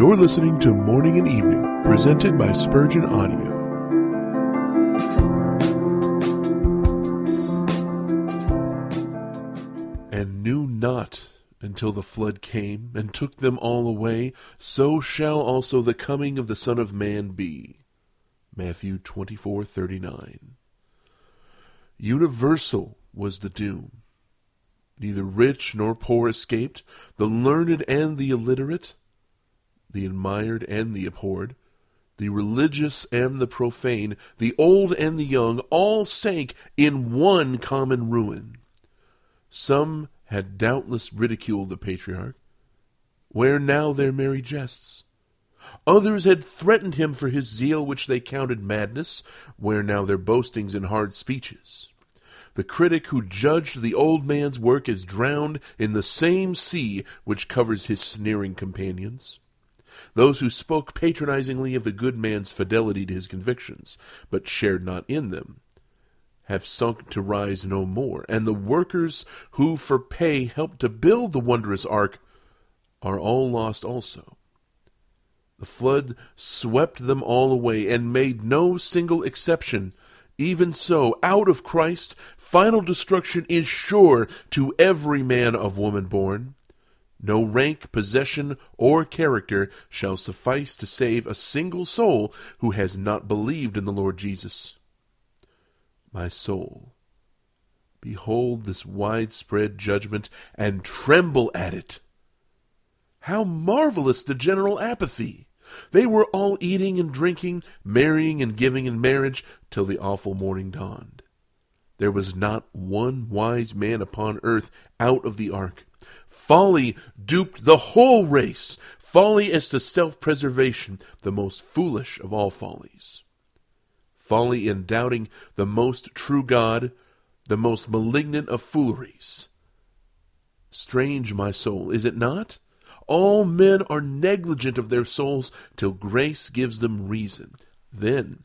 You're listening to Morning and Evening, presented by Spurgeon Audio. And knew not until the flood came and took them all away, so shall also the coming of the Son of Man be. Matthew 24:39. Universal was the doom. Neither rich nor poor escaped, the learned and the illiterate, the admired and the abhorred, the religious and the profane, the old and the young, all sank in one common ruin. Some had doubtless ridiculed the patriarch. Where now their merry jests? Others had threatened him for his zeal, which they counted madness. Where now their boastings and hard speeches? The critic who judged the old man's work is drowned in the same sea which covers his sneering companions. Those who spoke patronizingly of the good man's fidelity to his convictions, but shared not in them, have sunk to rise no more, and the workers who for pay helped to build the wondrous ark are all lost also. The flood swept them all away and made no single exception. Even so, out of Christ, final destruction is sure to every man of woman born. No rank, possession, or character shall suffice to save a single soul who has not believed in the Lord Jesus. My soul, behold this widespread judgment and tremble at it. How marvelous the general apathy! They were all eating and drinking, marrying and giving in marriage, till the awful morning dawned. There was not one wise man upon earth out of the ark. Folly duped the whole race. Folly as to self preservation, the most foolish of all follies. Folly in doubting the most true God, the most malignant of fooleries. Strange, my soul, is it not? All men are negligent of their souls till grace gives them reason. Then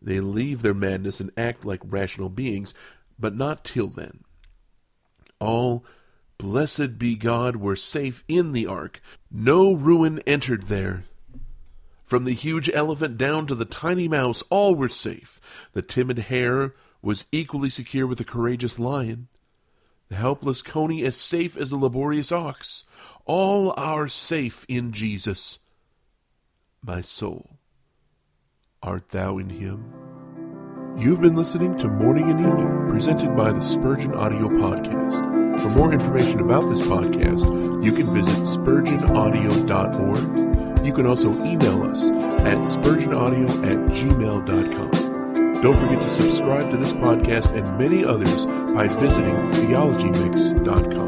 they leave their madness and act like rational beings, but not till then. All, blessed be God, we're safe in the ark. No ruin entered there. From the huge elephant down to the tiny mouse, all were safe. The timid hare was equally secure with the courageous lion. The helpless coney as safe as the laborious ox. All are safe in Jesus. My soul, art thou in him? You've been listening to Morning and Evening, presented by the Spurgeon Audio Podcast. For more information about this podcast, you can visit spurgeonaudio.org. You can also email us at spurgeonaudio at gmail.com. Don't forget to subscribe to this podcast and many others by visiting theologymix.com.